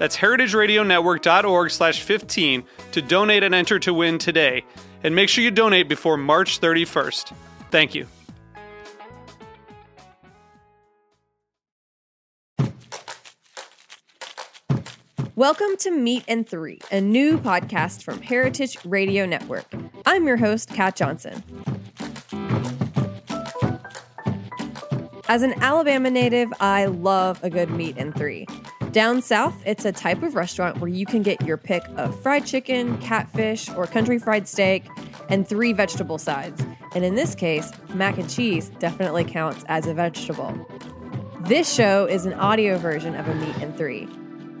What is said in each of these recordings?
That's heritageradionetwork.org slash 15 to donate and enter to win today. And make sure you donate before March 31st. Thank you. Welcome to Meat and Three, a new podcast from Heritage Radio Network. I'm your host, Kat Johnson. As an Alabama native, I love a good meet and three. Down south, it's a type of restaurant where you can get your pick of fried chicken, catfish, or country fried steak, and three vegetable sides. And in this case, mac and cheese definitely counts as a vegetable. This show is an audio version of a meat and three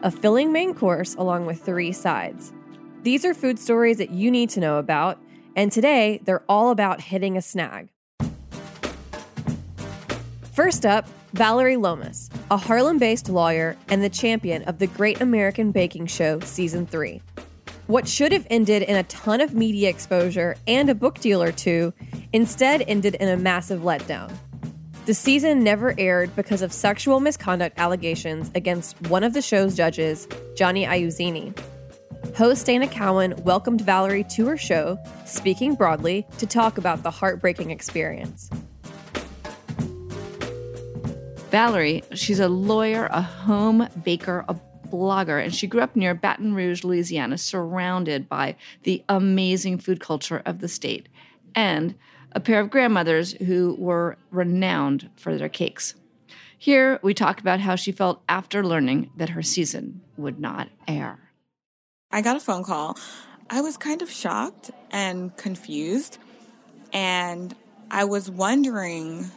a filling main course along with three sides. These are food stories that you need to know about, and today they're all about hitting a snag. First up, Vallery Lomas, a Harlem based lawyer and the champion of the Great American Baking Show Season 3. What should have ended in a ton of media exposure and a book deal or two instead ended in a massive letdown. The season never aired because of sexual misconduct allegations against one of the show's judges, Johnny Iuzzini. Host Dana Cowan welcomed Vallery to her show, speaking broadly, to talk about the heartbreaking experience. Vallery, she's a lawyer, a home baker, a blogger, and she grew up near Baton Rouge, Louisiana, surrounded by the amazing food culture of the state. And a pair of grandmothers who were renowned for their cakes. Here, we talk about how she felt after learning that her season would not air. I got a phone call. I was kind of shocked and confused, and I was wondering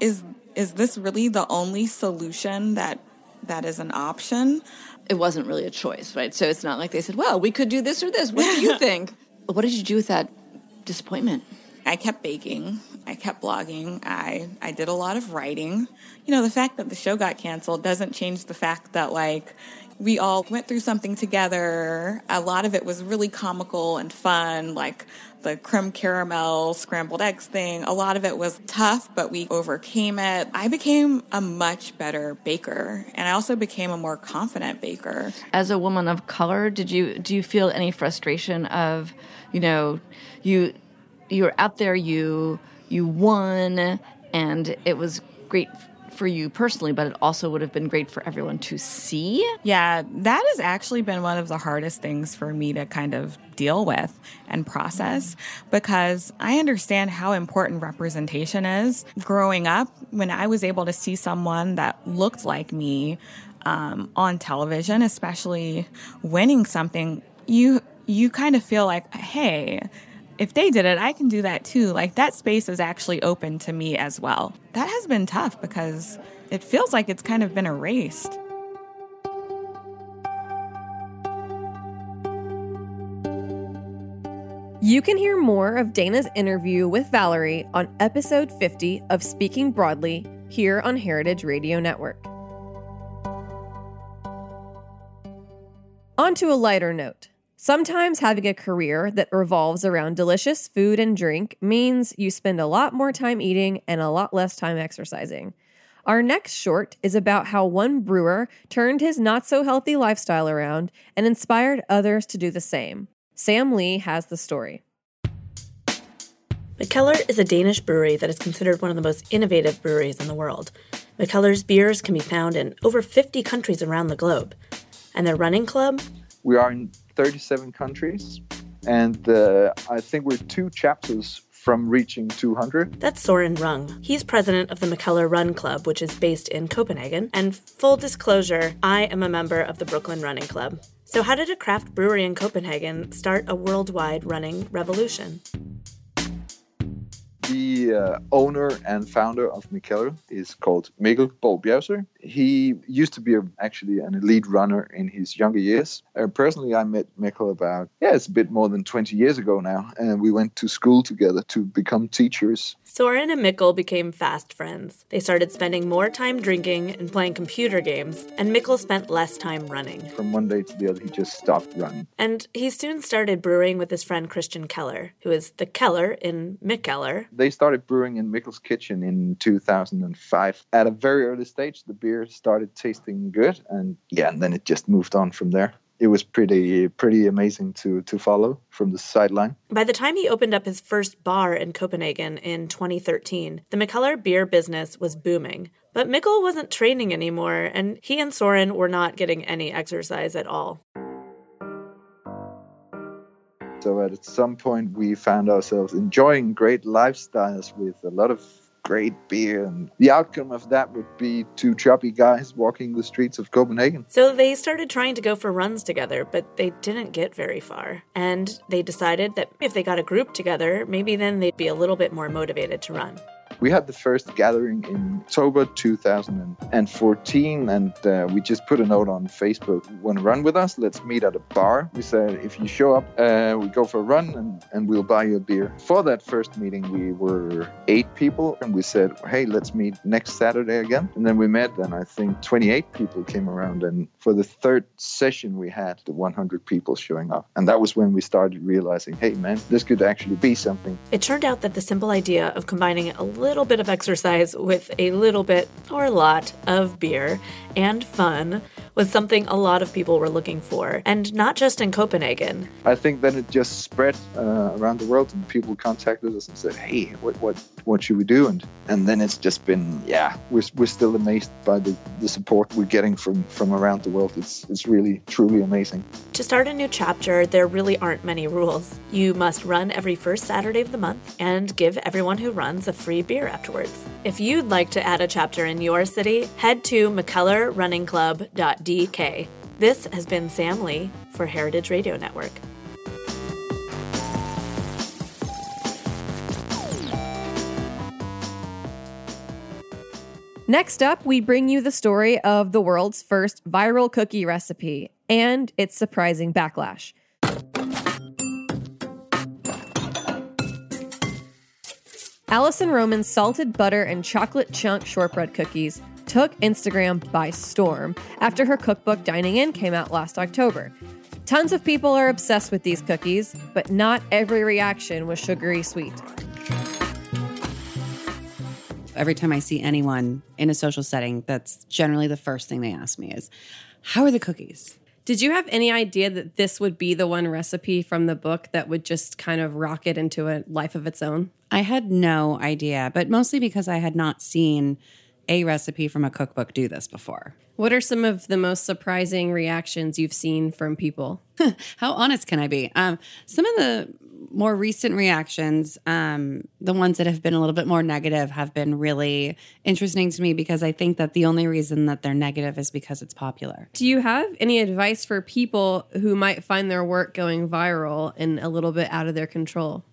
is is this really the only solution that that is an option? It wasn't really a choice, right? So it's not like they said, "Well, we could do this or this. What do you think?" what did you do with that disappointment? I kept baking. I kept blogging. I, I did a lot of writing. You know, the fact that the show got canceled doesn't change the fact that, like, we all went through something together. A lot of it was really comical and fun, like the creme caramel scrambled eggs thing. A lot of it was tough, but we overcame it. I became a much better baker, and I also became a more confident baker. As a woman of color, did you do you feel any frustration of, you know, you you're out there, you you won, and it was great for you personally, but it also would have been great for everyone to see. Yeah, that has actually been one of the hardest things for me to kind of deal with and process because I understand how important representation is. Growing up, when I was able to see someone that looked like me um, on television, especially winning something, you you kind of feel like, hey, if they did it, I can do that too. Like that space is actually open to me as well. That has been tough because it feels like it's kind of been erased. You can hear more of Dana's interview with Vallery on episode 50 of Speaking Broadly here on Heritage Radio Network. On to a lighter note. Sometimes having a career that revolves around delicious food and drink means you spend a lot more time eating and a lot less time exercising. Our next short is about how one brewer turned his not so healthy lifestyle around and inspired others to do the same. Sam Lee has the story. Mikkeller is a Danish brewery that is considered one of the most innovative breweries in the world. Mikkeller's beers can be found in over 50 countries around the globe. And their running club? We are in 37 countries, and uh, I think we're two chapters from reaching 200. That's Soren Rung. He's president of the Mikkeller Run Club, which is based in Copenhagen. And full disclosure, I am a member of the Brooklyn Running Club. So, how did a craft brewery in Copenhagen start a worldwide running revolution? The uh, owner and founder of Mikkeller is called Mikkel Borg Bjergsø. He used to be a, actually an elite runner in his younger years. Uh, personally, I met Mikkel about, yeah, it's a bit more than 20 years ago now. And we went to school together to become teachers. Soren and Mikkel became fast friends. They started spending more time drinking and playing computer games, and Mikkel spent less time running. From one day to the other, he just stopped running. And he soon started brewing with his friend Christian Keller, who is the Keller in Mikkeller, they started brewing in Mikkel's kitchen in 2005. At a very early stage, the beer started tasting good, and yeah, and then it just moved on from there. It was pretty pretty amazing to to follow from the sideline. By the time he opened up his first bar in Copenhagen in 2013, the Mikkeller beer business was booming. But Mikkel wasn't training anymore, and he and Soren were not getting any exercise at all. So at some point, we found ourselves enjoying great lifestyles with a lot of great beer. And the outcome of that would be two chubby guys walking the streets of Copenhagen. So they started trying to go for runs together, but they didn't get very far. And they decided that if they got a group together, maybe then they'd be a little bit more motivated to run. We had the first gathering in October 2014, and uh, we just put a note on Facebook. Want to run with us? Let's meet at a bar. We said, if you show up, uh, we go for a run and, and we'll buy you a beer. For that first meeting, we were eight people, and we said, hey, let's meet next Saturday again. And then we met, and I think 28 people came around. And for the third session, we had the 100 people showing up. And that was when we started realizing, hey, man, this could actually be something. It turned out that the simple idea of combining a little bit of exercise with a little bit or a lot of beer and fun was something a lot of people were looking for, and not just in Copenhagen. I think then it just spread uh, around the world, and people contacted us and said, "Hey, what what what should we do?" And and then it's just been yeah, we're, we're still amazed by the, the support we're getting from from around the world. It's it's really truly amazing. To start a new chapter, there really aren't many rules. You must run every first Saturday of the month and give everyone who runs a free beer afterwards. If you'd like to add a chapter in your city, head to mikkellerrunningclub.dk. This has been Sam Lee for Heritage Radio Network. Next up, we bring you the story of the world's first viral cookie recipe and its surprising backlash. Alison Roman's salted butter and chocolate chunk shortbread cookies took Instagram by storm after her cookbook Dining In came out last October. Tons of people are obsessed with these cookies, but not every reaction was sugary sweet. Every time I see anyone in a social setting, that's generally the first thing they ask me is, How are the cookies? Did you have any idea that this would be the one recipe from the book that would just kind of rocket into a life of its own? I had no idea, but mostly because I had not seen a recipe from a cookbook do this before. What are some of the most surprising reactions you've seen from people? How honest can I be? Um, some of the more recent reactions, um, the ones that have been a little bit more negative, have been really interesting to me because I think that the only reason that they're negative is because it's popular. Do you have any advice for people who might find their work going viral and a little bit out of their control?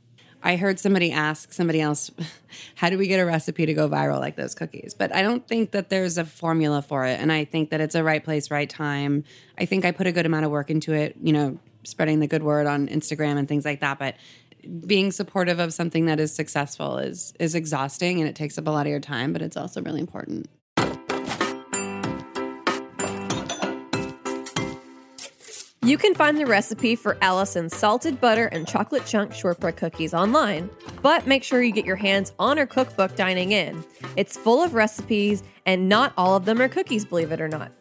I heard somebody ask somebody else, how do we get a recipe to go viral like those cookies? But I don't think that there's a formula for it. And I think that it's a right place, right time. I think I put a good amount of work into it, you know, spreading the good word on Instagram and things like that. But being supportive of something that is successful is is exhausting and it takes up a lot of your time, but it's also really important. You can find the recipe for Alison's salted butter and chocolate chunk shortbread cookies online, but make sure you get your hands on her cookbook Dining In. It's full of recipes, and not all of them are cookies, believe it or not.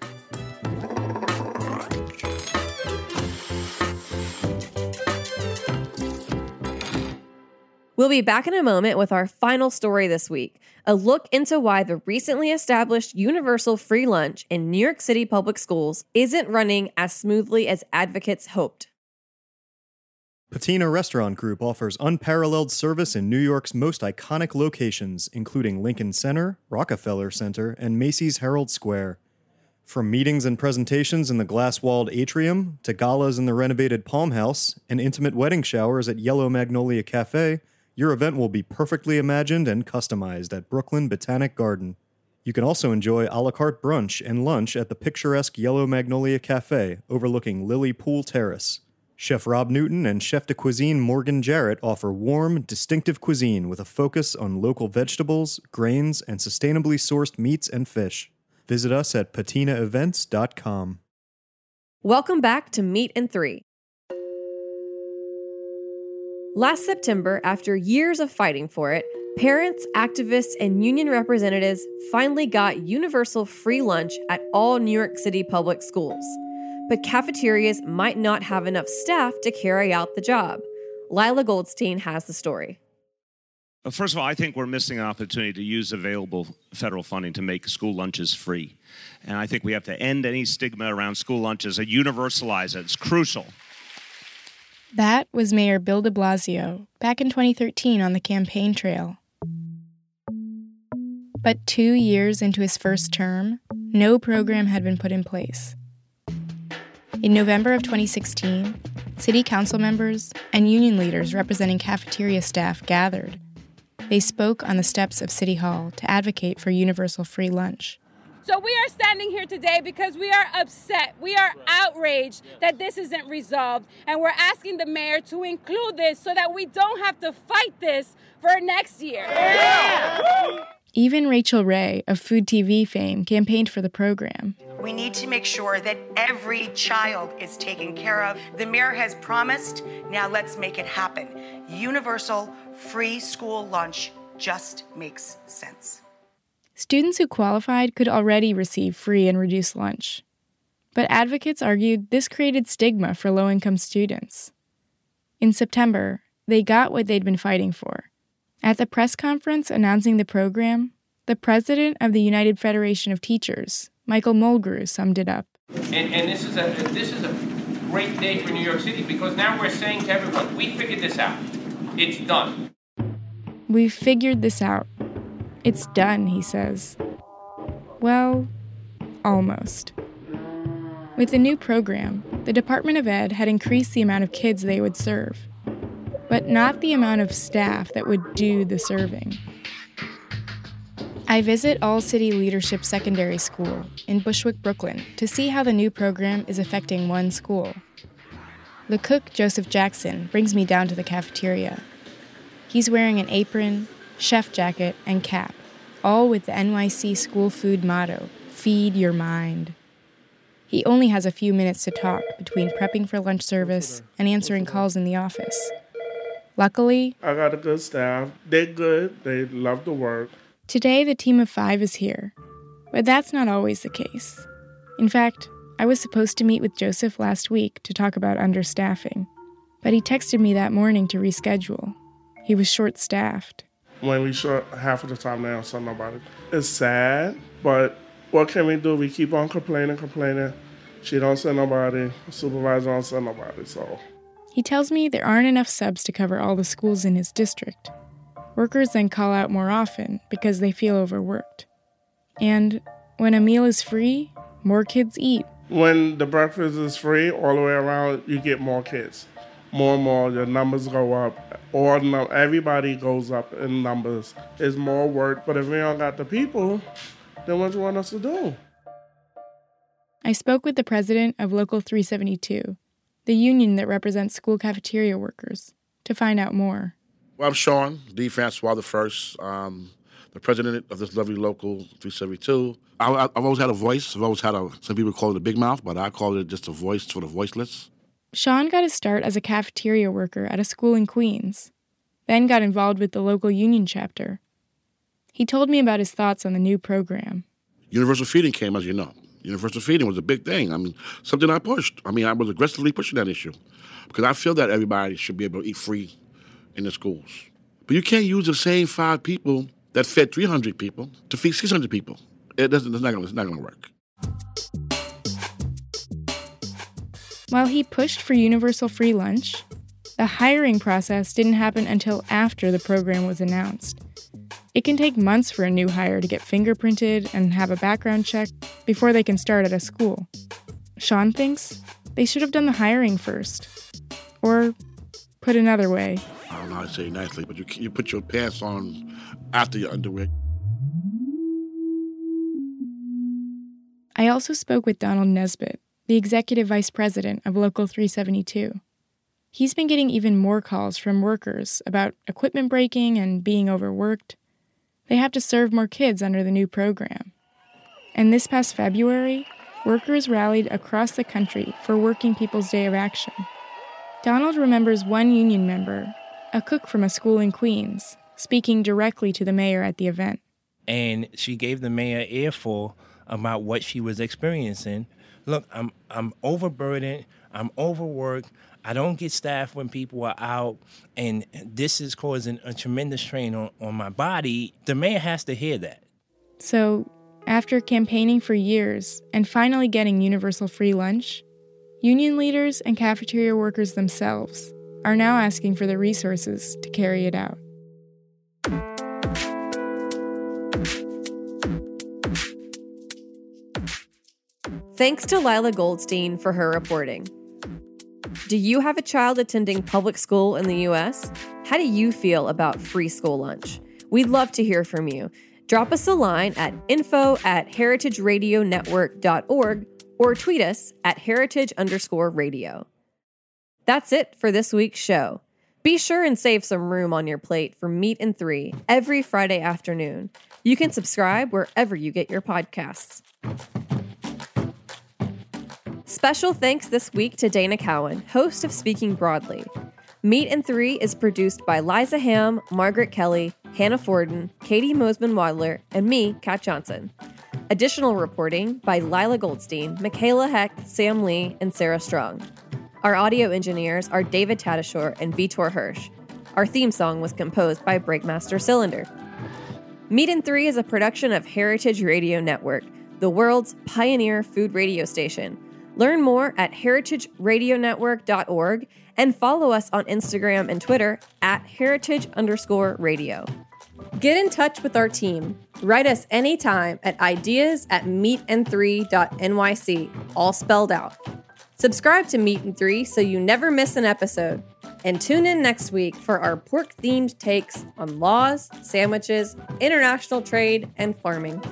We'll be back in a moment with our final story this week a look into why the recently established universal free lunch in New York City public schools isn't running as smoothly as advocates hoped. Patina Restaurant Group offers unparalleled service in New York's most iconic locations, including Lincoln Center, Rockefeller Center, and Macy's Herald Square. From meetings and presentations in the glass walled atrium, to galas in the renovated Palm House, and intimate wedding showers at Yellow Magnolia Cafe, your event will be perfectly imagined and customized at Brooklyn Botanic Garden. You can also enjoy a la carte brunch and lunch at the picturesque Yellow Magnolia Cafe overlooking Lily Pool Terrace. Chef Rob Newton and Chef de Cuisine Morgan Jarrett offer warm, distinctive cuisine with a focus on local vegetables, grains, and sustainably sourced meats and fish. Visit us at patinaevents.com. Welcome back to Meat and Three. Last September, after years of fighting for it, parents, activists, and union representatives finally got universal free lunch at all New York City public schools. But cafeterias might not have enough staff to carry out the job. Lila Goldstein has the story. First of all, I think we're missing an opportunity to use available federal funding to make school lunches free. And I think we have to end any stigma around school lunches and universalize it. It's crucial. That was Mayor Bill de Blasio back in 2013 on the campaign trail. But two years into his first term, no program had been put in place. In November of 2016, city council members and union leaders representing cafeteria staff gathered. They spoke on the steps of City Hall to advocate for universal free lunch. So we are standing here today because we are upset. We are outraged that this isn't resolved. And we're asking the mayor to include this so that we don't have to fight this for next year. Yeah. Even Rachael Ray of Food TV fame campaigned for the program. We need to make sure that every child is taken care of. The mayor has promised, now let's make it happen. Universal free school lunch just makes sense. Students who qualified could already receive free and reduced lunch. But advocates argued this created stigma for low income students. In September, they got what they'd been fighting for. At the press conference announcing the program, the president of the United Federation of Teachers, Michael Mulgrew, summed it up. And, and this is a this is a great day for New York City because now we're saying to everyone, we figured this out. It's done. We've figured this out. It's done, he says. Well, almost. With the new program, the Department of Ed had increased the amount of kids they would serve, but not the amount of staff that would do the serving. I visit All City Leadership Secondary School in Bushwick, Brooklyn, to see how the new program is affecting one school. The cook, Joseph Jackson, brings me down to the cafeteria. He's wearing an apron, chef jacket, and cap, all with the NYC school food motto Feed Your Mind. He only has a few minutes to talk between prepping for lunch service and answering calls in the office. Luckily, I got a good staff. They're good, they love the work. Today, the team of five is here, but that's not always the case. In fact, I was supposed to meet with Joseph last week to talk about understaffing, but he texted me that morning to reschedule. He was short staffed. When we short half of the time, they don't send nobody. It's sad, but what can we do? We keep on complaining, complaining. She don't send nobody. Supervisor don't send nobody. So he tells me there aren't enough subs to cover all the schools in his district. Workers then call out more often because they feel overworked. And when a meal is free, more kids eat. When the breakfast is free all the way around, you get more kids. More and more, your numbers go up. Or everybody goes up in numbers. It's more work, but if we don't got the people, then what do you want us to do? I spoke with the president of Local 372, the union that represents school cafeteria workers, to find out more. Well, I'm Shaun D. Francois the first, um, the president of this lovely local 372. I, have always had a voice. I've always had a. Some people call it a big mouth, but I call it just a voice for the voiceless. Shaun got his start as a cafeteria worker at a school in Queens, then got involved with the local union chapter. He told me about his thoughts on the new program. Universal feeding came, as you know. Universal feeding was a big thing. I mean, something I pushed. I mean, I was aggressively pushing that issue because I feel that everybody should be able to eat free in the schools. But you can't use the same five people that fed 300 people to feed 600 people. It doesn't, it's not going to work. While he pushed for universal free lunch, the hiring process didn't happen until after the program was announced. It can take months for a new hire to get fingerprinted and have a background check before they can start at a school. Shaun thinks they should have done the hiring first. Or, put another way, I don't know how to say it nicely, but you you put your pants on after your underwear. I also spoke with Donald Nesbitt, the executive vice president of Local 372. He's been getting even more calls from workers about equipment breaking and being overworked. They have to serve more kids under the new program. And this past February, workers rallied across the country for Working People's Day of Action. Donald remembers one union member, a cook from a school in Queens, speaking directly to the mayor at the event. and she gave the mayor earful about what she was experiencing. Look, I'm I'm overburdened. I'm overworked. I don't get staff when people are out, and this is causing a tremendous strain on, on my body. The mayor has to hear that. So, after campaigning for years and finally getting universal free lunch, union leaders and cafeteria workers themselves are now asking for the resources to carry it out. Thanks to Lila Goldstein for her reporting. Do you have a child attending public school in the US? How do you feel about free school lunch? We'd love to hear from you. Drop us a line at info at heritageradionetwork.org or tweet us at heritage underscore radio. That's it for this week's show. Be sure and save some room on your plate for Meat and Three every Friday afternoon. You can subscribe wherever you get your podcasts. Special thanks this week to Dana Cowan, host of Speaking Broadly. Meat and Three is produced by Liza Ham, Margaret Kelly, Hannah Forden, Katie Mosman Wadler, and me, Kat Johnson. Additional reporting by Lila Goldstein, Michaela Heck, Sam Lee, and Sarah Strong. Our audio engineers are David Tatasciore and Vitor Hirsch. Our theme song was composed by Breakmaster Cylinder. Meat and Three is a production of Heritage Radio Network, the world's pioneer food radio station. Learn more at heritageradionetwork.org and follow us on Instagram and Twitter at heritage underscore radio. Get in touch with our team. Write us anytime at ideas at meatand3.nyc, all spelled out. Subscribe to Meat and Three so you never miss an episode. And tune in next week for our pork themed takes on laws, sandwiches, international trade, and farming.